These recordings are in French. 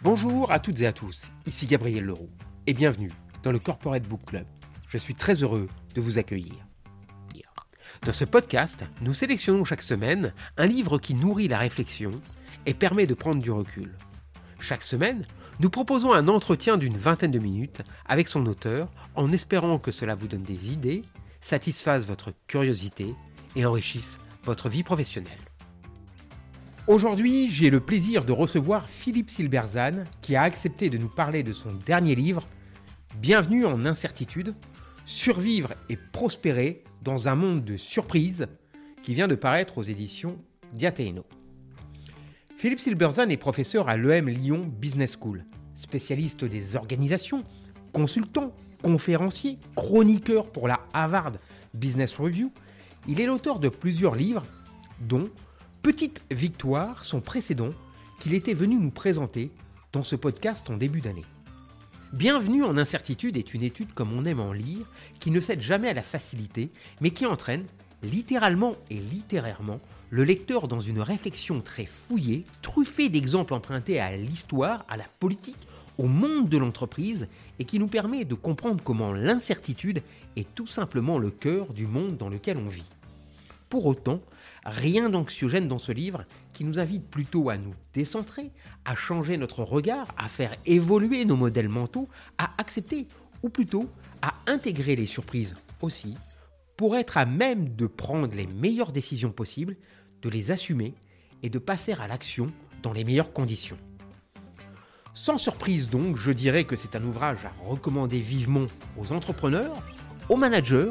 Bonjour à toutes et à tous, ici Gabriel Leroux et bienvenue dans le Corporate Book Club. Je suis très heureux de vous accueillir. Dans ce podcast, nous sélectionnons chaque semaine un livre qui nourrit la réflexion et permet de prendre du recul. Chaque semaine, nous proposons un entretien d'une vingtaine de minutes avec son auteur en espérant que cela vous donne des idées, satisfasse votre curiosité et enrichisse votre vie professionnelle. Aujourd'hui, j'ai le plaisir de recevoir Philippe Silberzan qui a accepté de nous parler de son dernier livre, Bienvenue en incertitude, survivre et prospérer dans un monde de surprises qui vient de paraître aux éditions Diateino. Philippe Silberzan est professeur à l'EM Lyon Business School, spécialiste des organisations, consultant, conférencier, chroniqueur pour la Harvard Business Review. Il est l'auteur de plusieurs livres, dont Petite victoire, son précédent, qu'il était venu nous présenter dans ce podcast en début d'année. Bienvenue en incertitude est une étude comme on aime en lire, qui ne cède jamais à la facilité, mais qui entraîne, littéralement et littérairement, le lecteur dans une réflexion très fouillée, truffée d'exemples empruntés à l'histoire, à la politique, au monde de l'entreprise, et qui nous permet de comprendre comment l'incertitude est tout simplement le cœur du monde dans lequel on vit. Pour autant, rien d'anxiogène dans ce livre qui nous invite plutôt à nous décentrer, à changer notre regard, à faire évoluer nos modèles mentaux, à accepter, ou plutôt à intégrer les surprises aussi, pour être à même de prendre les meilleures décisions possibles, de les assumer et de passer à l'action dans les meilleures conditions. Sans surprise donc, je dirais que c'est un ouvrage à recommander vivement aux entrepreneurs, aux managers,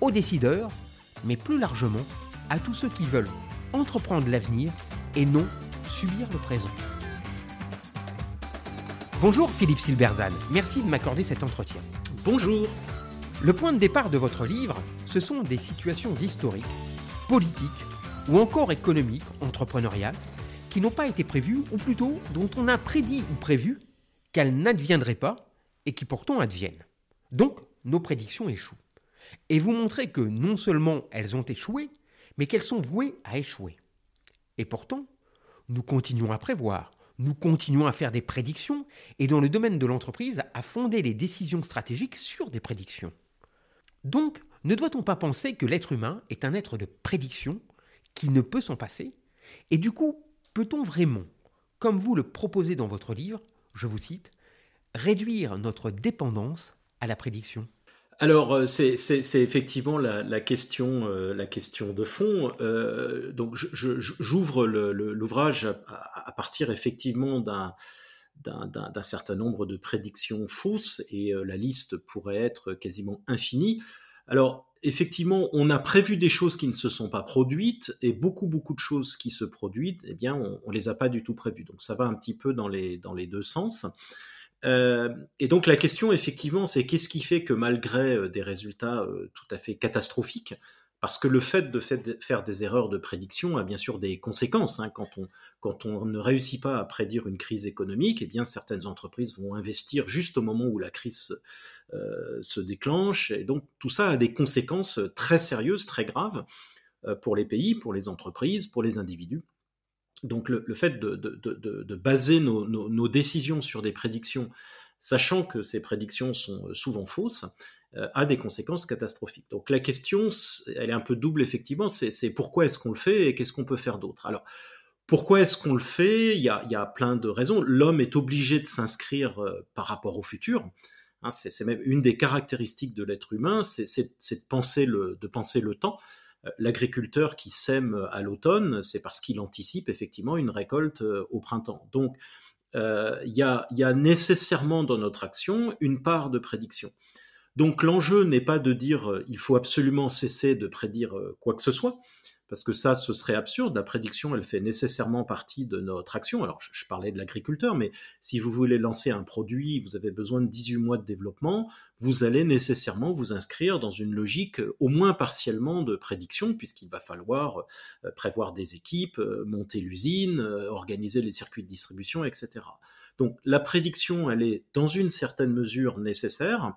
aux décideurs, mais plus largement à tous ceux qui veulent entreprendre l'avenir et non subir le présent. Bonjour Philippe Silberzan, merci de m'accorder cet entretien. Bonjour. Le point de départ de votre livre, ce sont des situations historiques, politiques ou encore économiques, entrepreneuriales, qui n'ont pas été prévues, ou plutôt dont on a prédit ou prévu qu'elles n'adviendraient pas et qui pourtant adviennent. Donc, nos prédictions échouent. Et vous montrez que non seulement elles ont échoué, mais qu'elles sont vouées à échouer. Et pourtant, nous continuons à prévoir, nous continuons à faire des prédictions, et dans le domaine de l'entreprise, à fonder les décisions stratégiques sur des prédictions. Donc, ne doit-on pas penser que l'être humain est un être de prédiction qui ne peut s'en passer? Et du coup, peut-on vraiment, comme vous le proposez dans votre livre, je vous cite, réduire notre dépendance à la prédiction alors euh, c'est effectivement la, question euh, la question de fond. Euh, donc j'ouvre l'ouvrage à, partir effectivement d'un certain nombre de prédictions fausses et la liste pourrait être quasiment infinie. Alors effectivement, on a prévu des choses qui ne se sont pas produites et beaucoup beaucoup de choses qui se produisent, eh bien on, on les a pas du tout prévues. Donc ça va un petit peu dans les deux sens. Euh, et donc la question, effectivement, c'est qu'est-ce qui fait que malgré euh, des résultats euh, tout à fait catastrophiques, parce que le fait de faire des erreurs de prédiction a bien sûr des conséquences. Hein. Quand, on, ne réussit pas à prédire une crise économique, eh certaines entreprises vont investir juste au moment où la crise se déclenche. Et donc tout ça a des conséquences très sérieuses, très graves pour les pays, pour les entreprises, pour les individus. Donc le, fait de, baser nos, décisions sur des prédictions, sachant que ces prédictions sont euh, souvent fausses, euh, a des conséquences catastrophiques. Donc la question, elle est un peu double effectivement, c'est pourquoi est-ce qu'on le fait et qu'est-ce qu'on peut faire d'autre? Alors pourquoi est-ce qu'on le fait? Il y, a, plein de raisons. L'homme est obligé de s'inscrire euh, par rapport au futur. Hein, c'est même une des caractéristiques de l'être humain, c'est de penser le temps. Euh, l'agriculteur qui sème à l'automne, c'est parce qu'il anticipe effectivement une récolte euh, au printemps. Donc, euh, il y, a, nécessairement dans notre action une part de prédiction. Donc l'enjeu n'est pas de dire il faut absolument cesser de prédire quoi que ce soit, parce que ça, ce serait absurde. La prédiction, elle fait nécessairement partie de notre action. Alors, je, parlais de l'agriculteur, mais si vous voulez lancer un produit, vous avez besoin de 18 mois de développement, vous allez nécessairement vous inscrire dans une logique euh, au moins partiellement de prédiction, puisqu'il va falloir euh, prévoir des équipes, euh, monter l'usine, organiser les circuits de distribution, etc. Donc, la prédiction, elle est dans une certaine mesure nécessaire.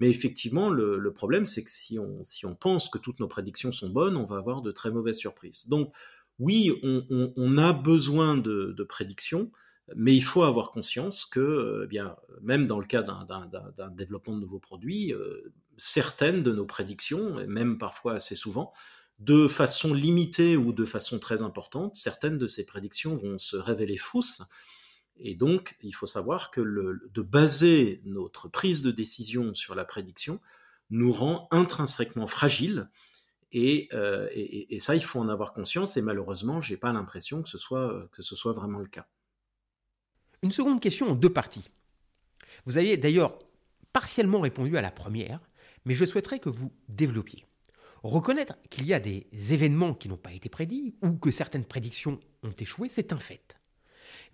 Mais effectivement, le, problème, c'est que si on, pense que toutes nos prédictions sont bonnes, on va avoir de très mauvaises surprises. Donc, oui, on, a besoin de, prédictions, Mais il faut avoir conscience que, eh bien, même dans le cas d'un développement de nouveaux produits, certaines de nos prédictions, et même parfois assez souvent, de façon limitée ou de façon très importante, certaines de ces prédictions vont se révéler fausses. Et donc, il faut savoir que de baser notre prise de décision sur la prédiction nous rend intrinsèquement fragiles. Euh, et, ça, il faut en avoir conscience. Et malheureusement, je n'ai pas l'impression que, ce soit, que ce soit vraiment le cas. Une seconde question en deux parties. Vous avez d'ailleurs partiellement répondu à la première, mais je souhaiterais que vous développiez. Reconnaître qu'il y a des événements qui n'ont pas été prédits ou que certaines prédictions ont échoué, c'est un fait.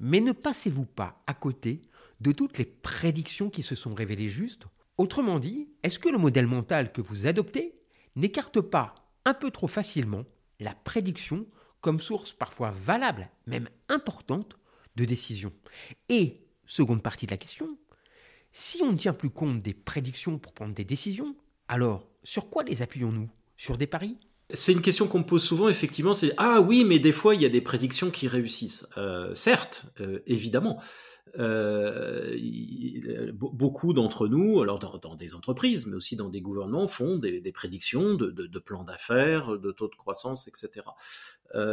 Mais ne passez-vous pas à côté de toutes les prédictions qui se sont révélées justes? Autrement dit, est-ce que le modèle mental que vous adoptez n'écarte pas un peu trop facilement la prédiction comme source parfois valable, même importante, de décision? Et, seconde partie de la question, si on ne tient plus compte des prédictions pour prendre des décisions, alors sur quoi les appuyons-nous? Sur des paris? C'est une question qu'on me pose souvent, effectivement, c'est Ah oui, mais des fois, il y a des prédictions qui réussissent. Euh, certes, euh, évidemment. Euh, beaucoup d'entre nous, alors dans, des entreprises, mais aussi dans des gouvernements, font des, prédictions de, plans d'affaires, de taux de croissance, etc.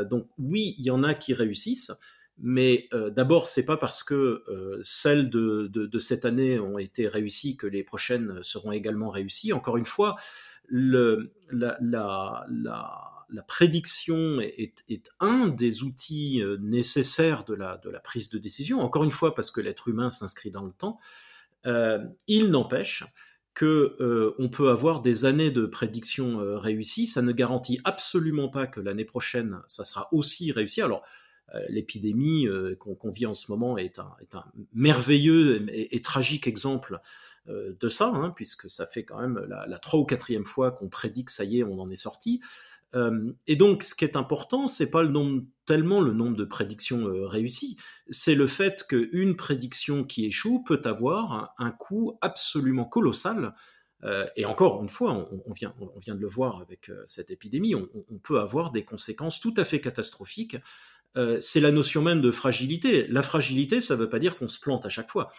donc oui, il y en a qui réussissent, mais d'abord, c'est pas parce que celles de, cette année ont été réussies que les prochaines seront également réussies. Encore une fois, la, prédiction est, un des outils euh, nécessaires de la, prise de décision, encore une fois parce que l'être humain s'inscrit dans le temps. Euh, il n'empêche que euh, on peut avoir des années de prédiction réussies. Ça ne garantit absolument pas que l'année prochaine, ça sera aussi réussi. Alors, l'épidémie qu'on vit en ce moment est un, un merveilleux et, tragique exemple euh, de ça, hein, puisque ça fait quand même la, trois ou quatrième fois qu'on prédit que ça y est, on en est sorti. Euh, et donc, ce qui est important, c'est pas tellement le nombre de prédictions euh, réussies, c'est le fait qu'une prédiction qui échoue peut avoir un, coût absolument colossal. et encore une fois, on, vient, de le voir avec cette épidémie, on, peut avoir des conséquences tout à fait catastrophiques. C'est la notion même de fragilité. La fragilité, ça ne veut pas dire qu'on se plante à chaque fois.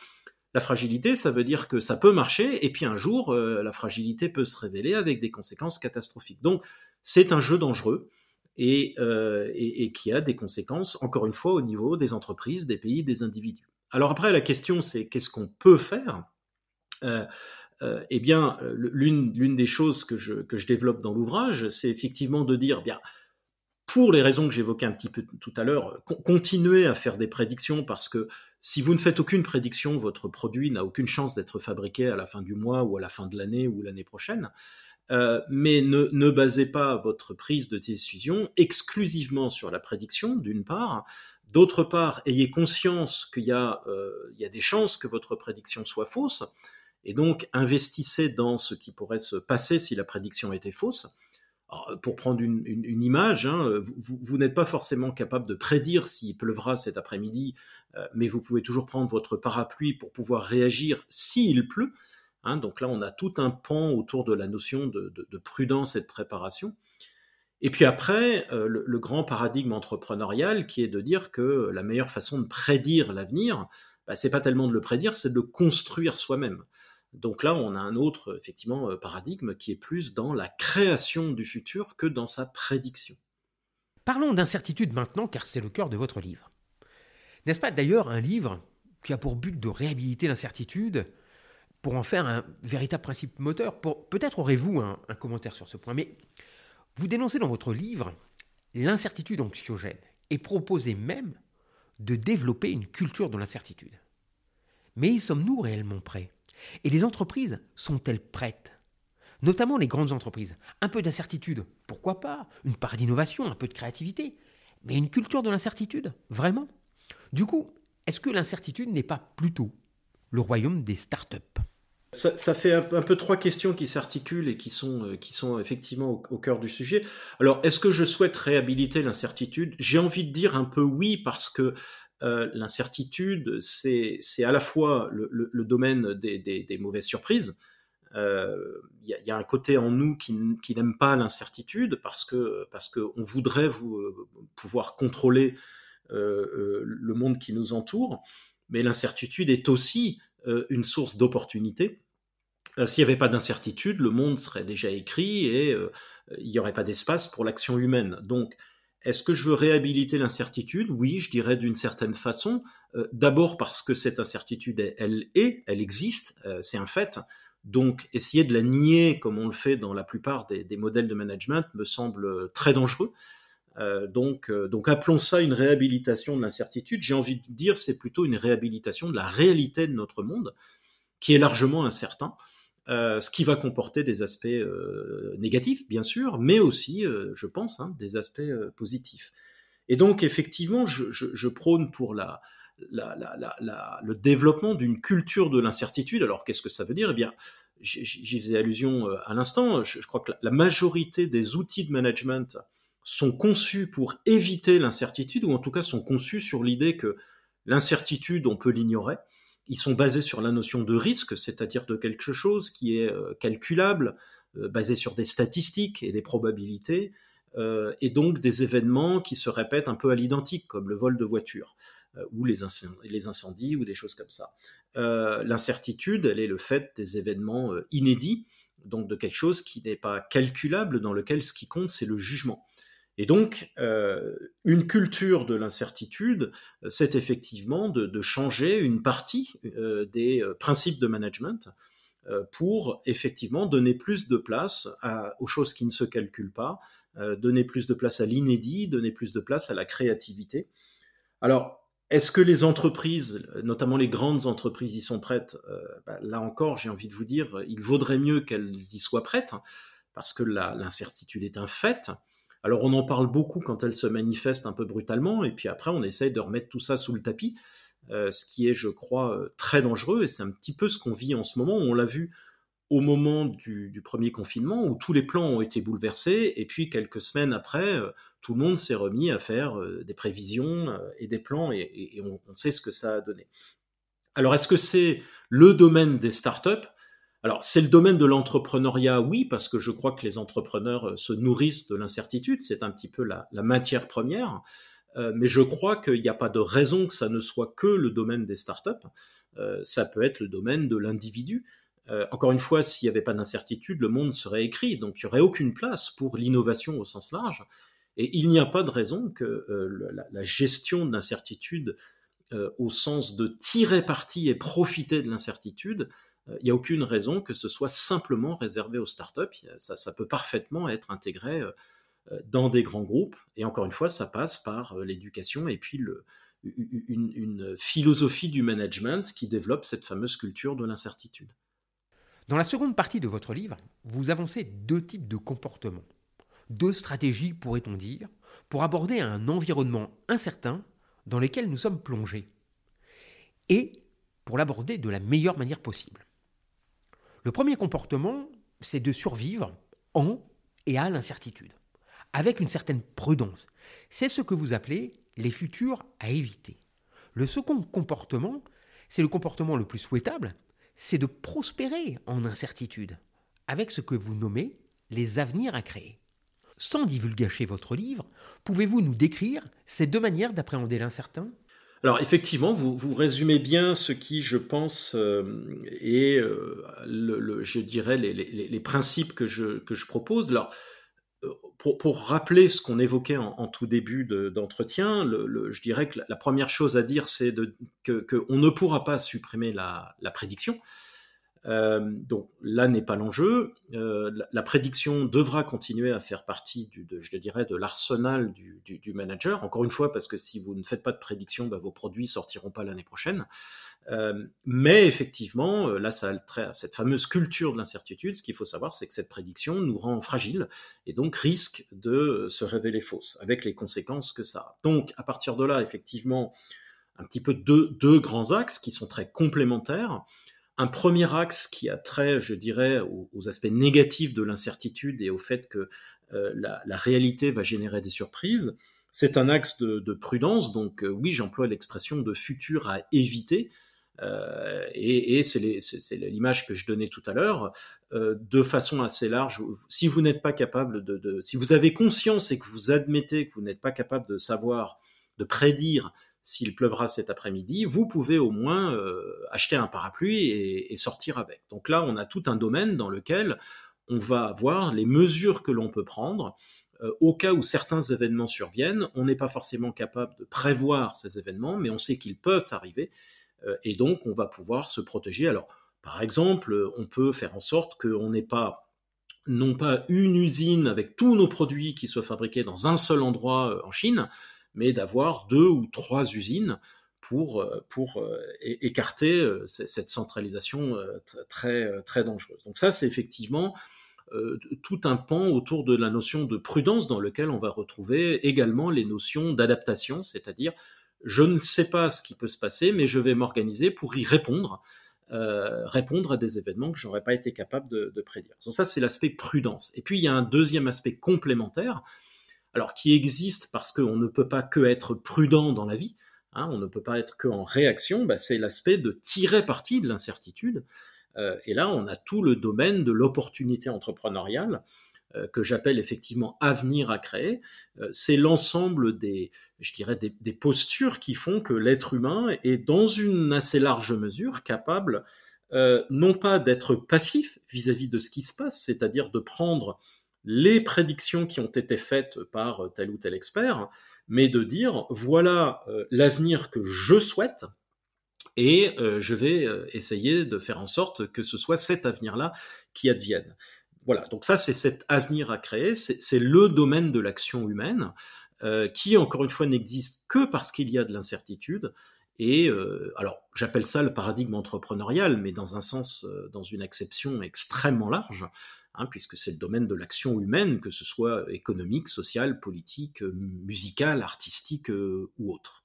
La fragilité, ça veut dire que ça peut marcher, et puis un jour, euh, la fragilité peut se révéler avec des conséquences catastrophiques. Donc, c'est un jeu dangereux et, euh, qui a des conséquences, encore une fois, au niveau des entreprises, des pays, des individus. Alors après, la question, c'est qu'est-ce qu'on peut faire? Euh, Eh bien, l'une des choses que je, que je développe dans l'ouvrage, c'est effectivement de dire, bien, pour les raisons que j'évoquais un petit peu tout à l'heure, continuer à faire des prédictions parce que si vous ne faites aucune prédiction, votre produit n'a aucune chance d'être fabriqué à la fin du mois ou à la fin de l'année ou l'année prochaine. Euh, mais ne, basez pas votre prise de décision exclusivement sur la prédiction, d'une part. D'autre part, ayez conscience qu'il y, euh, y, a des chances que votre prédiction soit fausse, et donc investissez dans ce qui pourrait se passer si la prédiction était fausse pour prendre une, image, hein, vous, n'êtes pas forcément capable de prédire s'il pleuvra cet après-midi, euh, mais vous pouvez toujours prendre votre parapluie pour pouvoir réagir s'il pleut. Hein. donc là, on a tout un pan autour de la notion de, prudence et de préparation. Et puis après, euh, le, grand paradigme entrepreneurial qui est de dire que la meilleure façon de prédire l'avenir, bah, c'est pas tellement de le prédire, c'est de le construire soi-même. Donc là, on a un autre effectivement euh, paradigme qui est plus dans la création du futur que dans sa prédiction. Parlons d'incertitude maintenant, car c'est le cœur de votre livre. N'est-ce pas d'ailleurs un livre qui a pour but de réhabiliter l'incertitude pour en faire un véritable principe moteur? Peut-être aurez-vous un, un commentaire sur ce point, mais vous dénoncez dans votre livre l'incertitude anxiogène et proposez même de développer une culture de l'incertitude. Mais y sommes-nous réellement prêts? Et les entreprises sont-elles prêtes? Notamment les grandes entreprises. Un peu d'incertitude, pourquoi pas? Une part d'innovation, un peu de créativité. Mais une culture de l'incertitude, vraiment? Du coup, est-ce que l'incertitude n'est pas plutôt le royaume des startups ça, fait un, peu trois questions qui s'articulent et qui sont, euh, effectivement au, cœur du sujet. Alors, est-ce que je souhaite réhabiliter l'incertitude? J'ai envie de dire un peu oui, parce que euh, l'incertitude, c'est à la fois le, domaine des, mauvaises surprises. Il euh, y, a un côté en nous qui, n'aime pas l'incertitude parce que parce qu'on voudrait pouvoir contrôler le monde qui nous entoure, mais l'incertitude est aussi une source d'opportunité. S'il n'y avait pas d'incertitude, le monde serait déjà écrit et il n'y aurait pas d'espace pour l'action humaine. Donc, est-ce que je veux réhabiliter l'incertitude? Oui, je dirais d'une certaine façon. D'abord parce que cette incertitude, elle, est, elle existe, c'est un fait. Donc, essayer de la nier, comme on le fait dans la plupart des, modèles de management, me semble très dangereux. Euh, donc, euh, donc, appelons ça une réhabilitation de l'incertitude. J'ai envie de dire, c'est plutôt une réhabilitation de la réalité de notre monde, qui est largement incertain. Euh, ce qui va comporter des aspects négatifs, bien sûr, mais aussi, je pense, hein, des aspects positifs. Et donc, effectivement, je, prône pour le développement d'une culture de l'incertitude. Alors, qu'est-ce que ça veut dire? Eh bien, j'y faisais allusion à l'instant. Je, crois que la, majorité des outils de management sont conçus pour éviter l'incertitude, ou en tout cas sont conçus sur l'idée que l'incertitude, on peut l'ignorer. Ils sont basés sur la notion de risque, c'est-à-dire de quelque chose qui est euh, calculable, euh, basé sur des statistiques et des probabilités, euh, et donc des événements qui se répètent un peu à l'identique, comme le vol de voiture, ou les incendies, ou des choses comme ça. L'incertitude, elle est le fait des événements inédits, donc de quelque chose qui n'est pas calculable, dans lequel ce qui compte, c'est le jugement. Et donc, euh, une culture de l'incertitude, euh, c'est effectivement de, changer une partie euh, des principes de management pour effectivement donner plus de place aux choses qui ne se calculent pas, donner plus de place à l'inédit, donner plus de place à la créativité. Alors, est-ce que les entreprises, notamment les grandes entreprises, y sont prêtes? Bah, Là encore, j'ai envie de vous dire, il vaudrait mieux qu'elles y soient prêtes, parce que l'incertitude est un fait. Alors on en parle beaucoup quand elle se manifeste un peu brutalement, et puis après on essaye de remettre tout ça sous le tapis, euh, ce qui est, je crois, euh, très dangereux, et c'est un petit peu ce qu'on vit en ce moment. On l'a vu au moment du, premier confinement, où tous les plans ont été bouleversés, et puis quelques semaines après, euh, tout le monde s'est remis à faire des prévisions et des plans, et, on, on, sait ce que ça a donné. Alors est-ce que c'est le domaine des startups? Alors, c'est le domaine de l'entrepreneuriat, oui, parce que je crois que les entrepreneurs euh, se nourrissent de l'incertitude, c'est un petit peu la, matière première, euh, mais je crois qu'il n'y a pas de raison que ça ne soit que le domaine des startups, euh, ça peut être le domaine de l'individu. encore une fois, s'il n'y avait pas d'incertitude, le monde serait écrit, donc il n'y aurait aucune place pour l'innovation au sens large, et il n'y a pas de raison que la, la, gestion de l'incertitude au sens de tirer parti et profiter de l'incertitude il n'y a aucune raison que ce soit simplement réservé aux startups. Ça, peut parfaitement être intégré euh, dans des grands groupes. Et encore une fois, ça passe par euh, l'éducation et puis une, philosophie du management qui développe cette fameuse culture de l'incertitude. Dans la seconde partie de votre livre, vous avancez deux types de comportements, deux stratégies, pourrait-on dire, pour aborder un environnement incertain dans lequel nous sommes plongés, et pour l'aborder de la meilleure manière possible. Le premier comportement, c'est de survivre en et à l'incertitude, avec une certaine prudence. C'est ce que vous appelez les futurs à éviter. Le second comportement, c'est le comportement le plus souhaitable, c'est de prospérer en incertitude, avec ce que vous nommez les avenirs à créer. Sans divulgacher votre livre, pouvez-vous nous décrire ces deux manières d'appréhender l'incertain? Alors effectivement, vous, vous résumez bien ce qui, je pense, euh, est, euh, je dirais, les, principes que je, que je propose. Alors, euh, pour, rappeler ce qu'on évoquait en, tout début d'entretien, je dirais que la, première chose à dire, c'est qu'on ne pourra pas supprimer la, la prédiction. Euh, donc là n'est pas l'enjeu. Euh, la, prédiction devra continuer à faire partie, de, je dirais, de l'arsenal du, manager. Encore une fois, parce que si vous ne faites pas de prédiction, bah, vos produits sortiront pas l'année prochaine. Euh, mais effectivement, là, ça a trait à cette fameuse culture de l'incertitude. Ce qu'il faut savoir, c'est que cette prédiction nous rend fragile et donc risque de se révéler fausse, avec les conséquences que ça a. Donc, à partir de là, effectivement, un petit peu deux grands axes qui sont très complémentaires un premier axe qui a trait, je dirais, aux, aspects négatifs de l'incertitude et au fait que euh, la, réalité va générer des surprises, c'est un axe de, prudence. Donc euh, oui, j'emploie l'expression de futur à éviter. Euh, et, c'est l'image que je donnais tout à l'heure, de façon assez large. Si vous n'êtes pas capable de, si vous avez conscience et que vous admettez que vous n'êtes pas capable de savoir de prédire s'il pleuvra cet après-midi, vous pouvez au moins acheter un parapluie et, sortir avec. Donc là, on a tout un domaine dans lequel on va avoir les mesures que l'on peut prendre au cas où certains événements surviennent. On n'est pas forcément capable de prévoir ces événements, mais on sait qu'ils peuvent arriver et donc on va pouvoir se protéger. Alors, par exemple, on peut faire en sorte qu'on n'ait pas non pas une usine avec tous nos produits qui soient fabriqués dans un seul endroit euh, en Chine, mais d'avoir deux ou trois usines pour, euh, pour euh, écarter cette centralisation très, très dangereuse. Donc ça, c'est effectivement tout un pan autour de la notion de prudence dans lequel on va retrouver également les notions d'adaptation, c'est-à-dire je ne sais pas ce qui peut se passer, mais je vais m'organiser pour y répondre euh, répondre à des événements que j'aurais pas été capable de, prédire. Donc ça, c'est l'aspect prudence. Et puis, il y a un deuxième aspect complémentaire, alors qui existe parce qu'on ne peut pas que être prudent dans la vie, hein, on ne peut pas être que en réaction, bah, c'est l'aspect de tirer parti de l'incertitude. Euh, et là, on a tout le domaine de l'opportunité entrepreneuriale euh, que j'appelle effectivement avenir à créer, euh, c'est l'ensemble des, je dirais, des, postures qui font que l'être humain est dans une assez large mesure capable euh, non pas d'être passif vis-à-vis de ce qui se passe, c'est-à-dire de prendre les prédictions qui ont été faites par tel ou tel expert, mais de dire voilà l'avenir que je souhaite et je vais essayer de faire en sorte que ce soit cet avenir-là qui advienne voilà, donc ça c'est cet avenir à créer, c'est le domaine de l'action humaine euh, qui encore une fois n'existe que parce qu'il y a de l'incertitude. Et euh, alors j'appelle ça le paradigme entrepreneurial, mais dans un sens, euh, dans une acception extrêmement large, hein, puisque c'est le domaine de l'action humaine, que ce soit économique, sociale, politique, musicale, artistique ou autre.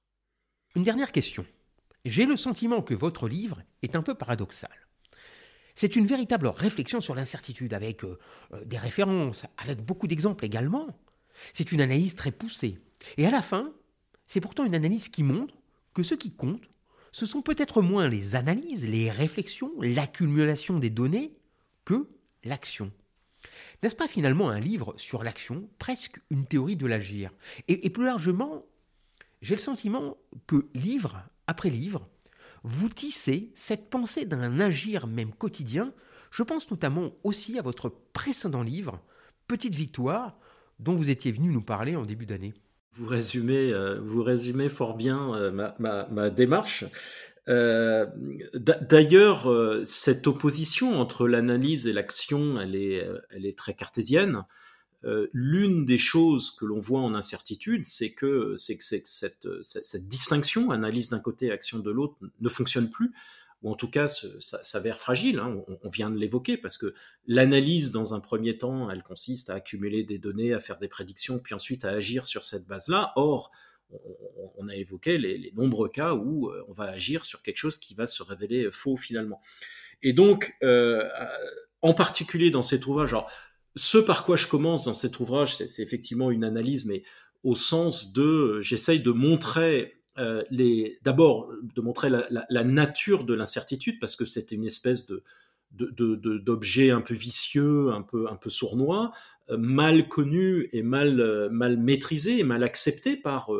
Une dernière question. J'ai le sentiment que votre livre est un peu paradoxal. C'est une véritable réflexion sur l'incertitude, avec euh, euh, des références, avec beaucoup d'exemples également. C'est une analyse très poussée. Et à la fin, c'est pourtant une analyse qui montre que ce qui compte, ce sont peut-être moins les analyses, les réflexions, l'accumulation des données, que l'action. N'est-ce pas finalement un livre sur l'action, presque une théorie de l'agir? Et plus largement, j'ai le sentiment que livre après livre, vous tissez cette pensée d'un agir même quotidien. Je pense notamment aussi à votre précédent livre, Petite Victoire, dont vous étiez venu nous parler en début d'année. Vous résumez, euh, fort bien euh, ma, démarche. Euh, d'ailleurs, cette opposition entre l'analyse et l'action, elle est, est très cartésienne. Euh, l'une des choses que l'on voit en incertitude, c'est que, cette, distinction, analyse d'un côté, action de l'autre, ne fonctionne plus, ou en tout cas s'avère fragile. Hein. on, vient de l'évoquer, parce que l'analyse, dans un premier temps, elle consiste à accumuler des données, à faire des prédictions, puis ensuite à agir sur cette base-là. Or, on, a évoqué les, nombreux cas où euh, on va agir sur quelque chose qui va se révéler faux finalement. Et donc, euh, en particulier dans cet ouvrage, ce par quoi je commence dans cet ouvrage, c'est effectivement une analyse, mais au sens de, j'essaye de montrer euh, les, d'abord de montrer la, nature de l'incertitude parce que c'est une espèce de d'objet un peu vicieux, un peu un peu sournois, euh, mal connu et mal euh, mal maîtrisé et mal accepté par,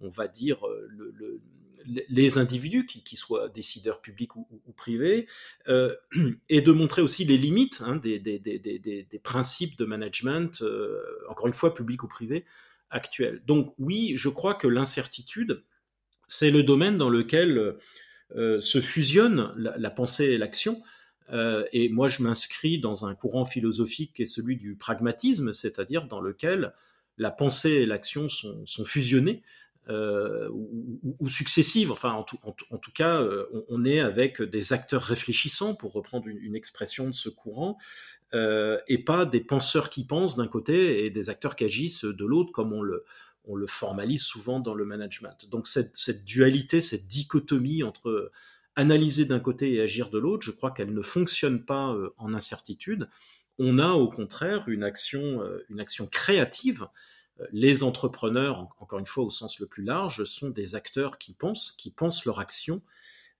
on va dire le les individus, qui, soient décideurs publics ou, privés, euh, et de montrer aussi les limites hein, des, principes de management, euh, encore une fois, public ou privé, actuels. Donc oui, je crois que l'incertitude, c'est le domaine dans lequel euh, se fusionne la, pensée et l'action. et moi, je m'inscris dans un courant philosophique qui est celui du pragmatisme, c'est-à-dire dans lequel la pensée et l'action sont, sont fusionnées euh, ou, successives. Enfin, en tout, cas, euh, on, est avec des acteurs réfléchissants, pour reprendre une, expression de ce courant, euh, et pas des penseurs qui pensent d'un côté et des acteurs qui agissent de l'autre, comme on le, on le formalise souvent dans le management. Donc cette, cette dualité, cette dichotomie entre analyser d'un côté et agir de l'autre, je crois qu'elle ne fonctionne pas en incertitude. On a au contraire une action, une action créative les entrepreneurs, encore une fois au sens le plus large, sont des acteurs qui pensent, qui pensent leur action,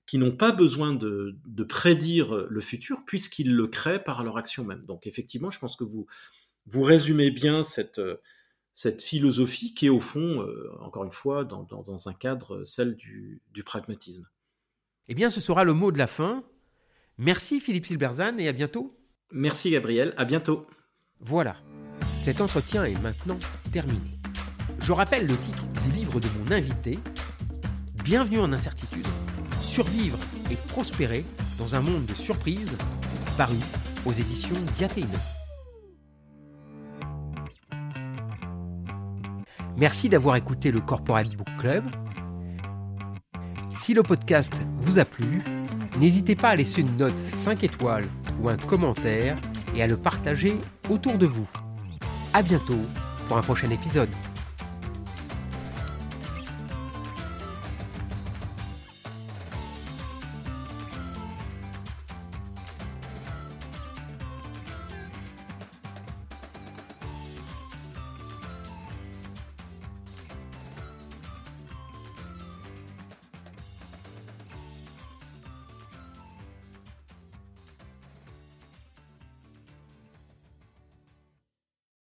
qui n'ont pas besoin de, prédire le futur puisqu'ils le créent par leur action même. Donc effectivement, je pense que vous, vous résumez bien cette, cette philosophie qui est au fond, encore une fois, dans, un cadre, celle du, du pragmatisme. Eh bien, ce sera le mot de la fin. Merci Philippe Silberzan et à bientôt. Merci Gabriel, à bientôt. Voilà, cet entretien est maintenant terminé. Je rappelle le titre du livre de mon invité, Bienvenue en incertitude, survivre et prospérer dans un monde de surprises, paru aux éditions Diatéine. Merci d'avoir écouté le Corporate Book Club. Si le podcast vous a plu, n'hésitez pas à laisser une note 5 étoiles ou un commentaire et à le partager autour de vous. A bientôt pour un prochain épisode.